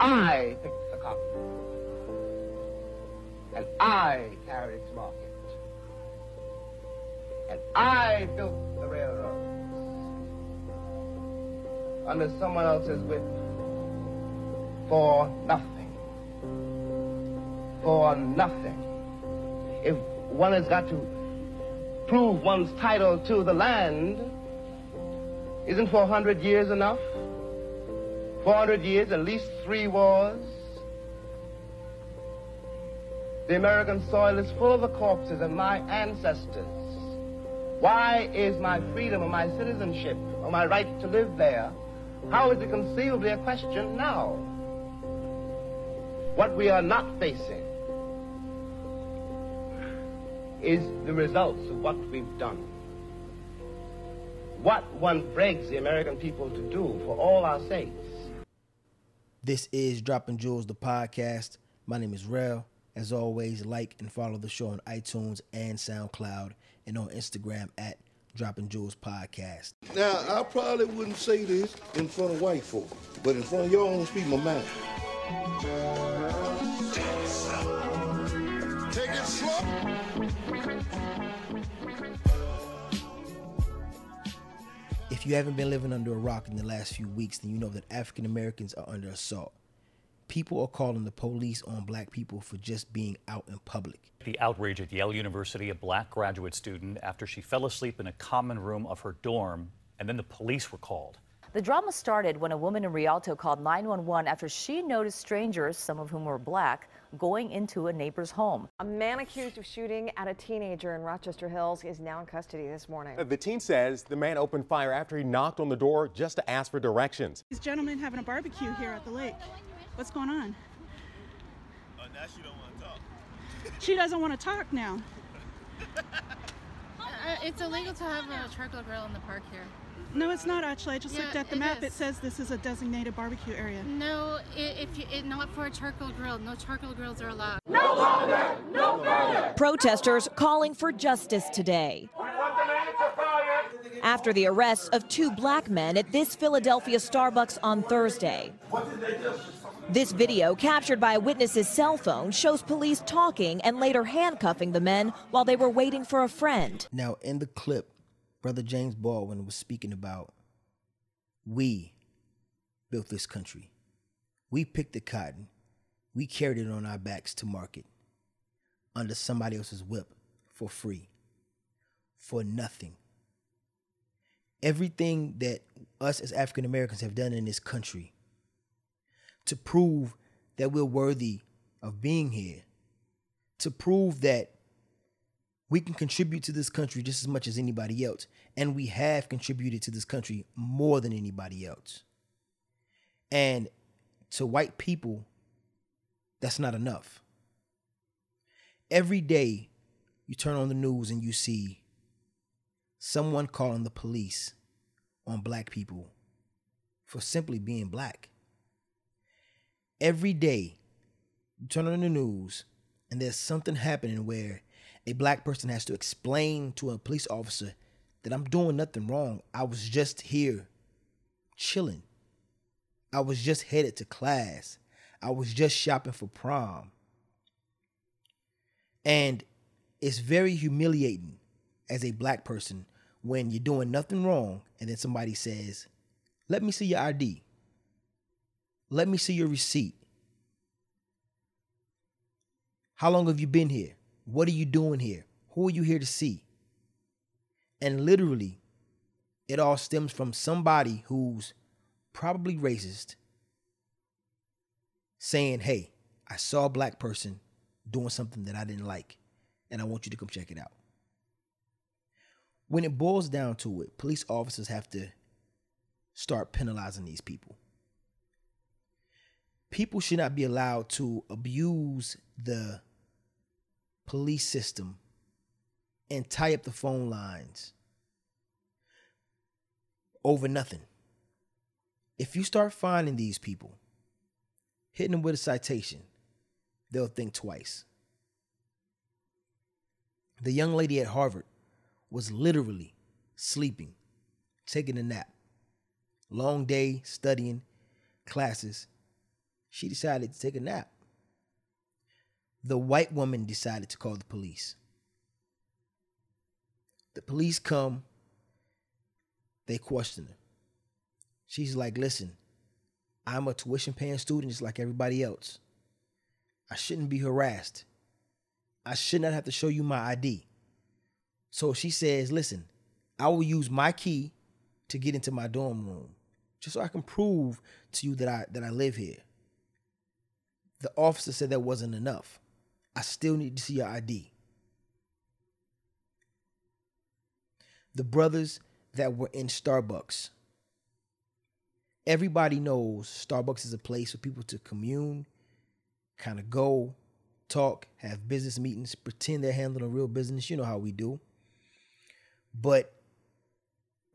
I picked the cotton. And I carried its market. And I built the railroads under someone else's whip for nothing. For nothing. If one has got to prove one's title to the land, isn't 400 years enough? 400 years, at least three wars. The American soil is full of the corpses of my ancestors. Why is my freedom or my citizenship or my right to live there, how is it conceivably a question now? What we are not facing is the results of what we've done. What one begs the American people to do for all our sakes. This is Dropping Jewels, the podcast. My name is Rel. As always, like and follow the show on iTunes and SoundCloud and on Instagram at Dropping Jewels Podcast. Now, I probably wouldn't say this in front of white folk, but in front of y'all, I'm gonna speak my mind. Take it slow. If you haven't been living under a rock in the last few weeks, then you know that African Americans are under assault. People are calling the police on black people for just being out in public. The outrage at Yale University, a black graduate student, after she fell asleep in a common room of her dorm, and then the police were called. The drama started when a woman in Rialto called 911 after she noticed strangers, some of whom were black, going into a neighbor's home. A man accused of shooting at a teenager in Rochester Hills is now in custody this morning. The teen says the man opened fire after he knocked on the door just to ask for directions. These gentlemen having a barbecue here at the lake. What's going on? Oh, now she don't want to talk. She doesn't want to talk now. Uh, it's illegal to have a charcoal grill in the park here. No, it's not actually. I just Yeah, looked at the it map. is. It says this is a designated barbecue area. No, i- if you, it, not for a charcoal grill. No charcoal grills are allowed. No longer, no further. Protesters calling for justice today. After the arrests of two black men at this Philadelphia Starbucks on Thursday. This video, captured by a witness's cell phone, shows police talking and later handcuffing the men while they were waiting for a friend. Now, in the clip, Brother James Baldwin was speaking about we built this country. We picked the cotton. We carried it on our backs to market under somebody else's whip for free, for nothing. Everything that us as African Americans have done in this country to prove that we're worthy of being here, to prove that we can contribute to this country just as much as anybody else. And we have contributed to this country more than anybody else. And to white people, that's not enough. Every day you turn on the news and you see someone calling the police on black people for simply being black. Every day you turn on the news and there's something happening where a black person has to explain to a police officer that I'm doing nothing wrong. I was just here chilling. I was just headed to class. I was just shopping for prom. And it's very humiliating as a black person when you're doing nothing wrong and then somebody says, Let me see your ID. Let me see your receipt. How long have you been here? What are you doing here? Who are you here to see? And literally, it all stems from somebody who's probably racist saying, Hey, I saw a black person doing something that I didn't like, and I want you to come check it out. When it boils down to it, police officers have to start penalizing these people. People should not be allowed to abuse the police system and tie up the phone lines over nothing. If you start finding these people, hitting them with a citation, they'll think twice. The young lady at Harvard was literally sleeping, taking a nap. Long day studying classes. She decided to take a nap. The white woman decided to call the police. The police come, they question her. She's like, listen, I'm a tuition paying student just like everybody else. I shouldn't be harassed. I should not have to show you my ID. So she says, listen, I will use my key to get into my dorm room just so I can prove to you that I that I live here. The officer said that wasn't enough. I still need to see your ID. The brothers that were in Starbucks. Everybody knows Starbucks is a place for people to commune, kind of go, talk, have business meetings, pretend they're handling a real business. You know how we do. But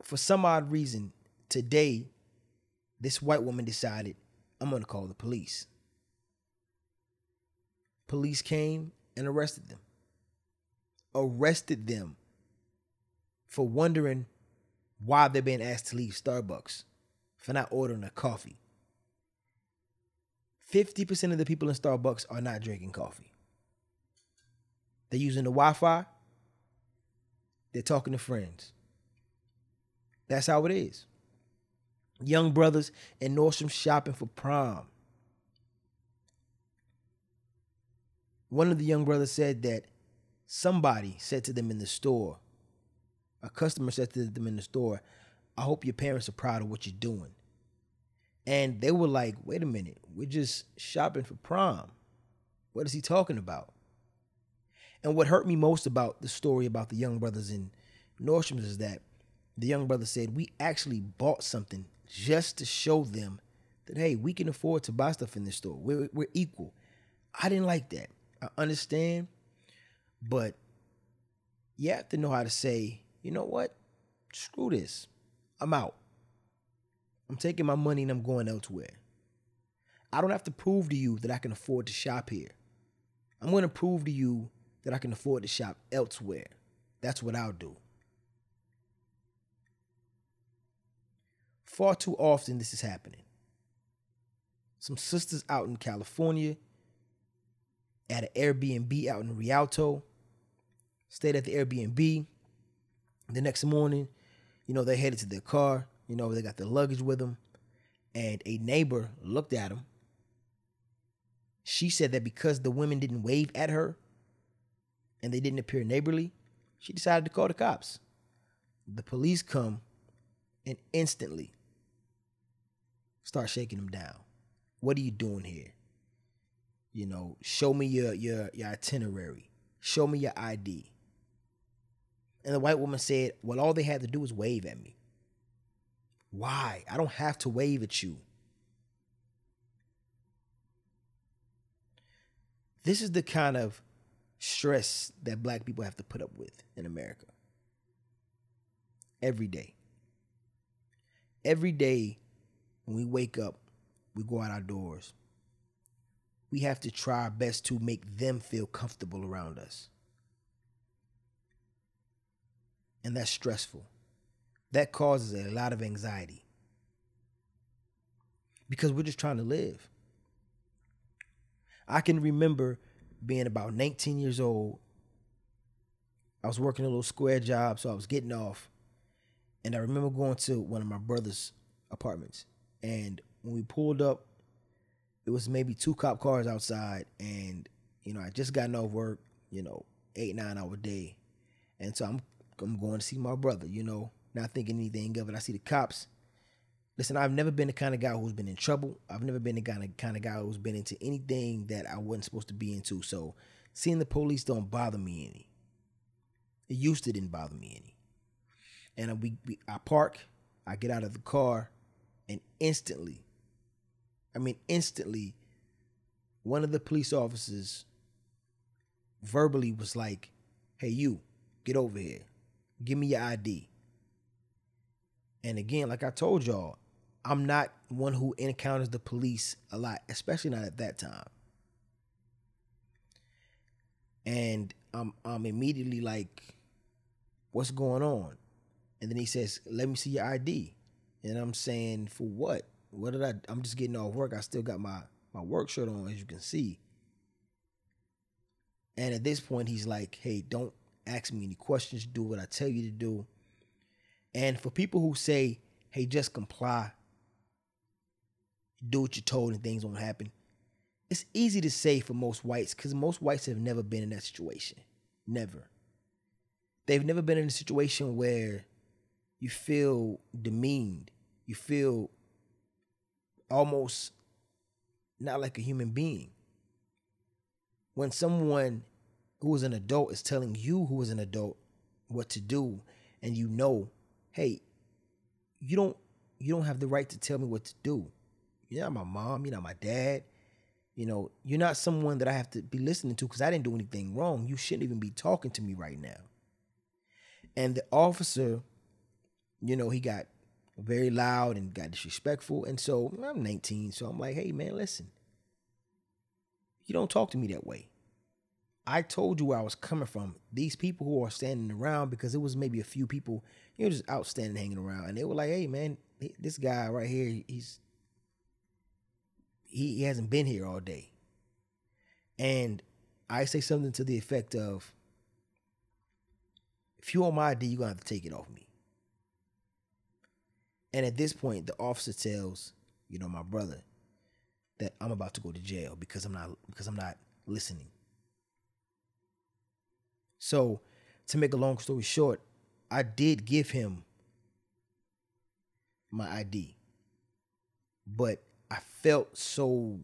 for some odd reason, today, this white woman decided, I'm going to call the police. Police came and arrested them. Arrested them for wondering why they're being asked to leave Starbucks for not ordering a coffee. 50% of the people in Starbucks are not drinking coffee. They're using the Wi Fi, they're talking to friends. That's how it is. Young brothers in Nordstrom shopping for prom. One of the young brothers said that somebody said to them in the store, a customer said to them in the store, I hope your parents are proud of what you're doing. And they were like, wait a minute, we're just shopping for prom. What is he talking about? And what hurt me most about the story about the young brothers in Nordstrom's is that the young brother said, We actually bought something just to show them that, hey, we can afford to buy stuff in this store. We're, we're equal. I didn't like that. I understand, but you have to know how to say, you know what? Screw this. I'm out. I'm taking my money and I'm going elsewhere. I don't have to prove to you that I can afford to shop here. I'm going to prove to you that I can afford to shop elsewhere. That's what I'll do. Far too often, this is happening. Some sisters out in California at an Airbnb out in Rialto stayed at the Airbnb. The next morning, you know, they headed to their car. You know, they got their luggage with them. And a neighbor looked at them. She said that because the women didn't wave at her and they didn't appear neighborly, she decided to call the cops. The police come and instantly start shaking them down. What are you doing here? You know, show me your your your itinerary. Show me your ID. And the white woman said, Well, all they had to do was wave at me. Why? I don't have to wave at you. This is the kind of stress that black people have to put up with in America. Every day. Every day when we wake up, we go out our doors. We have to try our best to make them feel comfortable around us. And that's stressful. That causes a lot of anxiety. Because we're just trying to live. I can remember being about 19 years old. I was working a little square job, so I was getting off. And I remember going to one of my brother's apartments. And when we pulled up, it was maybe two cop cars outside. And, you know, I just gotten off work, you know, eight, nine hour day. And so I'm I'm going to see my brother, you know, not thinking anything of it. I see the cops. Listen, I've never been the kind of guy who's been in trouble. I've never been the kind of kind of guy who's been into anything that I wasn't supposed to be into. So seeing the police don't bother me any. It used to didn't bother me any. And we, we I park, I get out of the car, and instantly, I mean instantly, one of the police officers verbally was like, "Hey, you, get over here. Give me your ID." And again, like I told y'all, I'm not one who encounters the police a lot, especially not at that time. And I'm I'm immediately like, what's going on? And then he says, let me see your ID. And I'm saying, for what? What did I I'm just getting off work. I still got my my work shirt on, as you can see. And at this point, he's like, hey, don't ask me any questions. Do what I tell you to do. And for people who say, hey, just comply, do what you're told and things won't happen, it's easy to say for most whites because most whites have never been in that situation. Never. They've never been in a situation where you feel demeaned, you feel almost not like a human being. When someone who is an adult is telling you who is an adult what to do and you know, hey, you don't you don't have the right to tell me what to do. You're not my mom, you're not my dad. You know, you're not someone that I have to be listening to because I didn't do anything wrong. You shouldn't even be talking to me right now. And the officer, you know, he got very loud and got disrespectful. And so I'm 19, so I'm like, hey man, listen. You don't talk to me that way. I told you where I was coming from. These people who are standing around, because it was maybe a few people, you know, just outstanding hanging around, and they were like, "Hey, man, this guy right here, he's he, he hasn't been here all day." And I say something to the effect of, "If you want my ID, you're gonna have to take it off me." And at this point, the officer tells, you know, my brother, that I'm about to go to jail because I'm not because I'm not listening. So, to make a long story short, I did give him my ID. But I felt so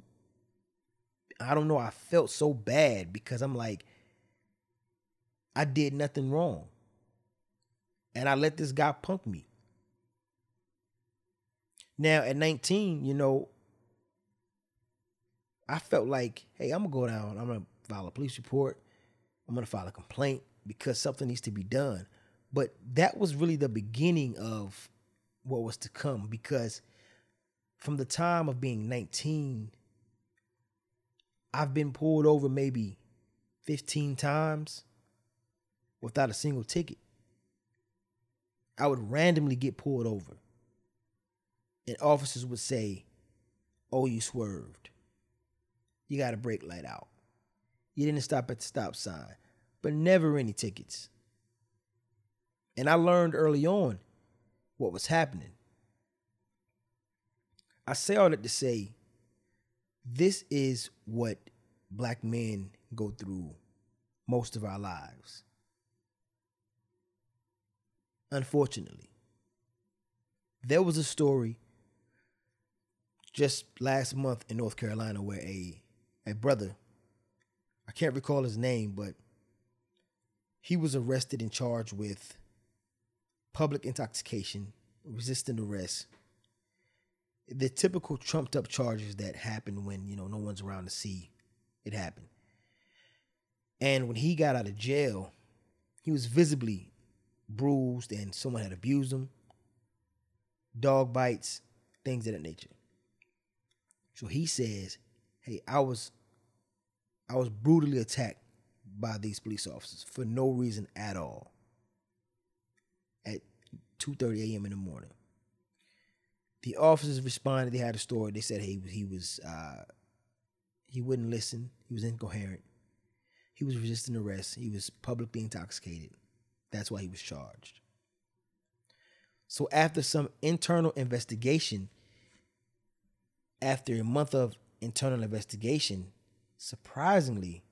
I don't know, I felt so bad because I'm like I did nothing wrong. And I let this guy punk me. Now at 19, you know, I felt like, hey, I'm gonna go down. I'm gonna file a police report. I'm gonna file a complaint because something needs to be done. But that was really the beginning of what was to come because from the time of being 19, I've been pulled over maybe 15 times without a single ticket. I would randomly get pulled over, and officers would say, Oh, you swerved you got a brake light out. You didn't stop at the stop sign, but never any tickets. And I learned early on what was happening. I say all that to say this is what black men go through most of our lives. Unfortunately, there was a story just last month in North Carolina where a a brother. I can't recall his name, but he was arrested and charged with public intoxication, resisting arrest. The typical trumped up charges that happen when, you know, no one's around to see it happen. And when he got out of jail, he was visibly bruised and someone had abused him. Dog bites, things of that nature. So he says, Hey, I was I was brutally attacked by these police officers for no reason at all at 2:30 a.m. in the morning. The officers responded. They had a story. They said he he was uh, he wouldn't listen. He was incoherent. He was resisting arrest. He was publicly intoxicated. That's why he was charged. So after some internal investigation, after a month of internal investigation, surprisingly,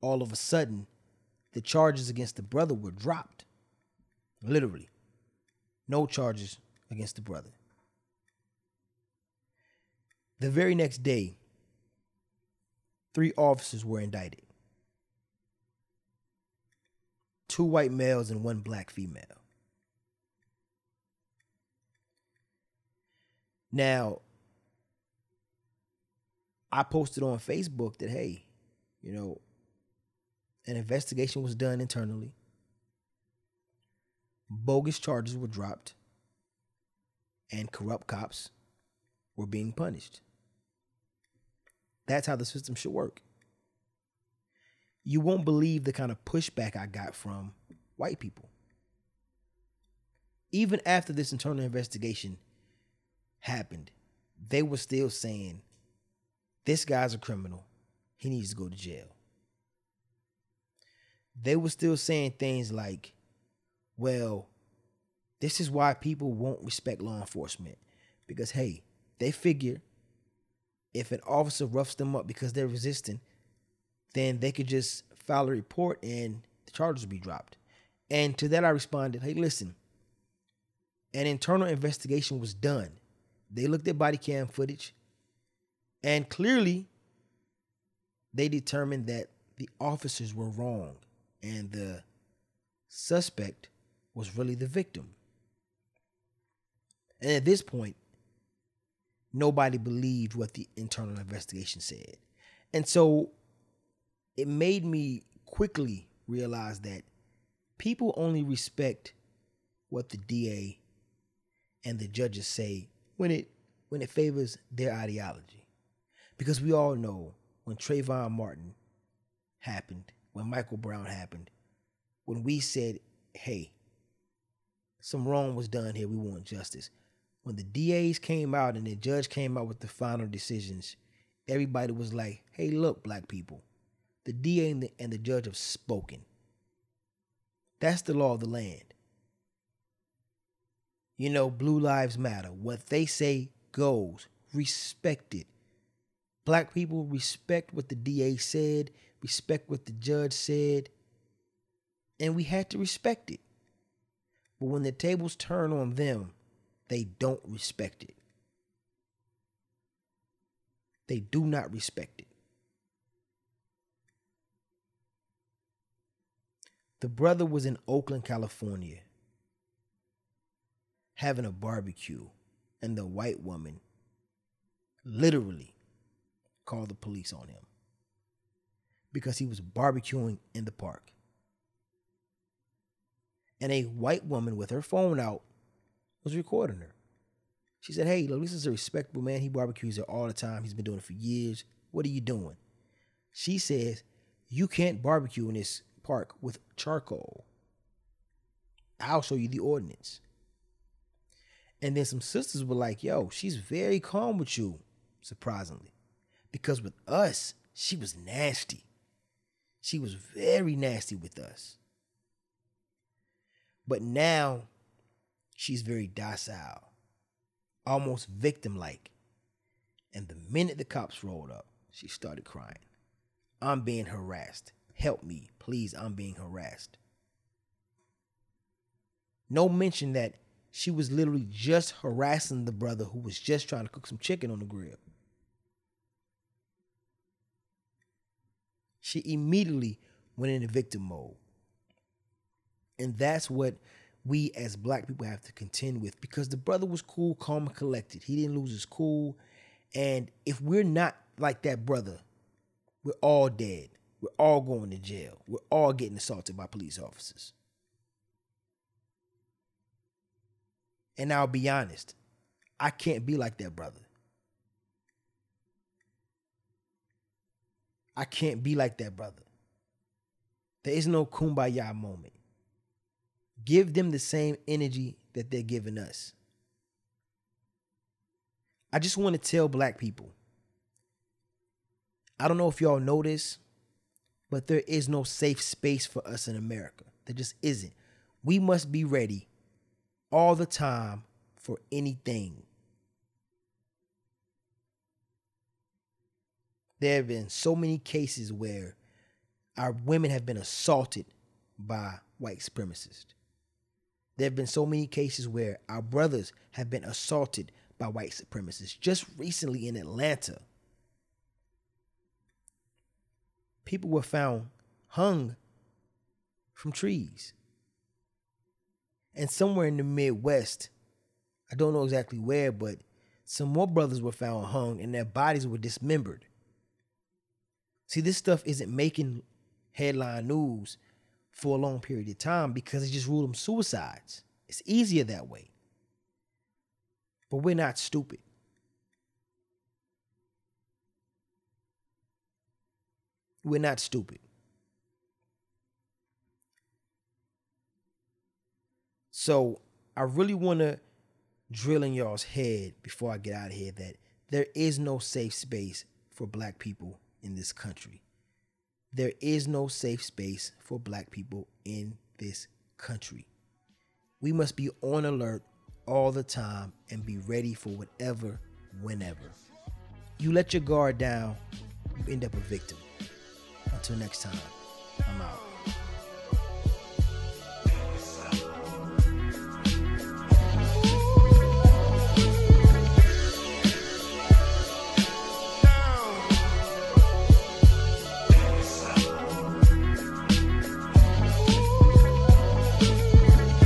all of a sudden, the charges against the brother were dropped. Literally. No charges against the brother. The very next day, three officers were indicted two white males and one black female. Now, I posted on Facebook that, hey, you know, an investigation was done internally. Bogus charges were dropped. And corrupt cops were being punished. That's how the system should work. You won't believe the kind of pushback I got from white people. Even after this internal investigation happened, they were still saying, this guy's a criminal. He needs to go to jail. They were still saying things like, well, this is why people won't respect law enforcement. Because, hey, they figure if an officer roughs them up because they're resisting, then they could just file a report and the charges will be dropped. And to that, I responded, hey, listen, an internal investigation was done. They looked at body cam footage, and clearly they determined that the officers were wrong and the suspect was really the victim. And at this point, nobody believed what the internal investigation said. And so it made me quickly realize that people only respect what the DA and the judges say when it when it favors their ideology. Because we all know when Trayvon Martin happened, when Michael Brown happened, when we said, hey, some wrong was done here, we want justice. When the DAs came out and the judge came out with the final decisions, everybody was like, hey, look, black people, the DA and the, and the judge have spoken. That's the law of the land. You know, Blue Lives Matter. What they say goes. Respect it. Black people respect what the DA said, respect what the judge said, and we had to respect it. But when the tables turn on them, they don't respect it. They do not respect it. The brother was in Oakland, California, having a barbecue, and the white woman literally called the police on him because he was barbecuing in the park. And a white woman with her phone out was recording her. She said, Hey, look, this is a respectable man. He barbecues there all the time. He's been doing it for years. What are you doing? She says, You can't barbecue in this park with charcoal. I'll show you the ordinance. And then some sisters were like, yo, she's very calm with you, surprisingly. Because with us, she was nasty. She was very nasty with us. But now she's very docile, almost victim like. And the minute the cops rolled up, she started crying. I'm being harassed. Help me, please. I'm being harassed. No mention that she was literally just harassing the brother who was just trying to cook some chicken on the grill. She immediately went into victim mode. And that's what we as black people have to contend with because the brother was cool, calm, and collected. He didn't lose his cool. And if we're not like that brother, we're all dead. We're all going to jail. We're all getting assaulted by police officers. And I'll be honest, I can't be like that brother. I can't be like that brother. There is no kumbaya moment. Give them the same energy that they're giving us. I just want to tell black people I don't know if y'all know this, but there is no safe space for us in America. There just isn't. We must be ready all the time for anything. There have been so many cases where our women have been assaulted by white supremacists. There have been so many cases where our brothers have been assaulted by white supremacists. Just recently in Atlanta, people were found hung from trees. And somewhere in the Midwest, I don't know exactly where, but some more brothers were found hung and their bodies were dismembered. See, this stuff isn't making headline news for a long period of time because they just ruled them suicides. It's easier that way. But we're not stupid. We're not stupid. So I really want to drill in y'all's head before I get out of here that there is no safe space for black people in this country. There is no safe space for black people in this country. We must be on alert all the time and be ready for whatever, whenever. You let your guard down, you end up a victim. Until next time, I'm out.